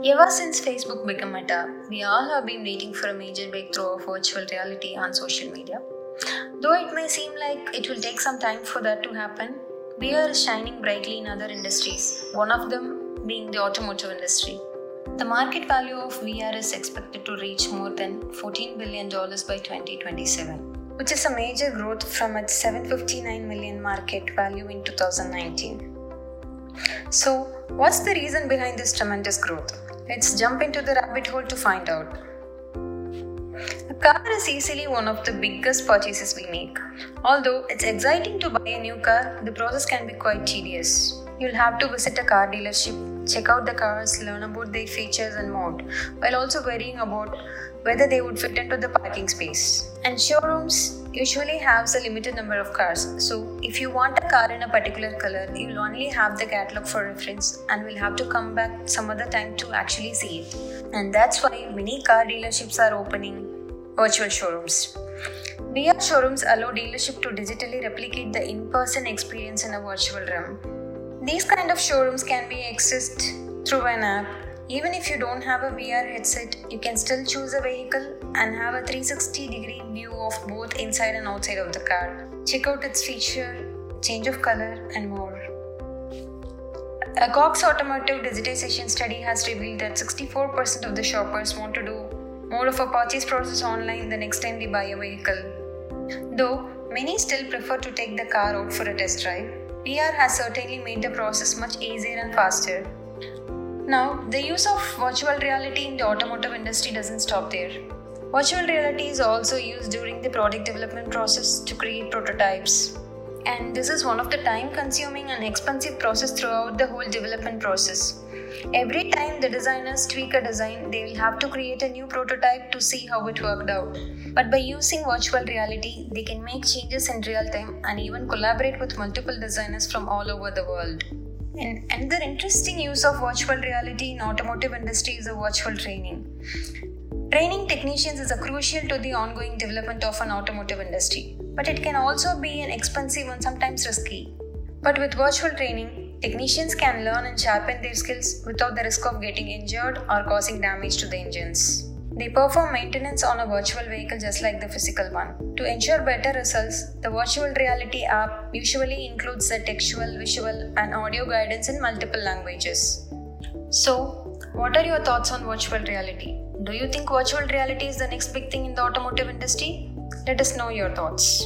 Ever since Facebook became a Meta, we all have been waiting for a major breakthrough of virtual reality on social media. Though it may seem like it will take some time for that to happen, VR is shining brightly in other industries, one of them being the automotive industry. The market value of VR is expected to reach more than $14 billion by 2027, which is a major growth from its 759 million market value in 2019. So, what's the reason behind this tremendous growth? Let's jump into the rabbit hole to find out. A car is easily one of the biggest purchases we make. Although it's exciting to buy a new car, the process can be quite tedious. You'll have to visit a car dealership, check out the cars, learn about their features and mode, while also worrying about whether they would fit into the parking space. And showrooms usually have a limited number of cars, so if you want a car in a particular color, you'll only have the catalog for reference and will have to come back some other time to actually see it. And that's why many car dealerships are opening virtual showrooms. VR showrooms allow dealership to digitally replicate the in-person experience in a virtual realm. These kind of showrooms can be accessed through an app. Even if you don't have a VR headset, you can still choose a vehicle and have a 360 degree view of both inside and outside of the car. Check out its feature, change of color, and more. A Cox Automotive digitization study has revealed that 64% of the shoppers want to do more of a purchase process online the next time they buy a vehicle. Though many still prefer to take the car out for a test drive, VR has certainly made the process much easier and faster. Now, the use of virtual reality in the automotive industry doesn't stop there. Virtual reality is also used during the product development process to create prototypes. And this is one of the time consuming and expensive process throughout the whole development process. Every time the designers tweak a design, they will have to create a new prototype to see how it worked out. But by using virtual reality, they can make changes in real time and even collaborate with multiple designers from all over the world. And another interesting use of virtual reality in automotive industry is a virtual training. Training technicians is crucial to the ongoing development of an automotive industry, but it can also be an expensive and sometimes risky. But with virtual training, technicians can learn and sharpen their skills without the risk of getting injured or causing damage to the engines. They perform maintenance on a virtual vehicle just like the physical one. To ensure better results, the virtual reality app usually includes the textual, visual, and audio guidance in multiple languages. So, what are your thoughts on virtual reality? Do you think virtual reality is the next big thing in the automotive industry? Let us know your thoughts.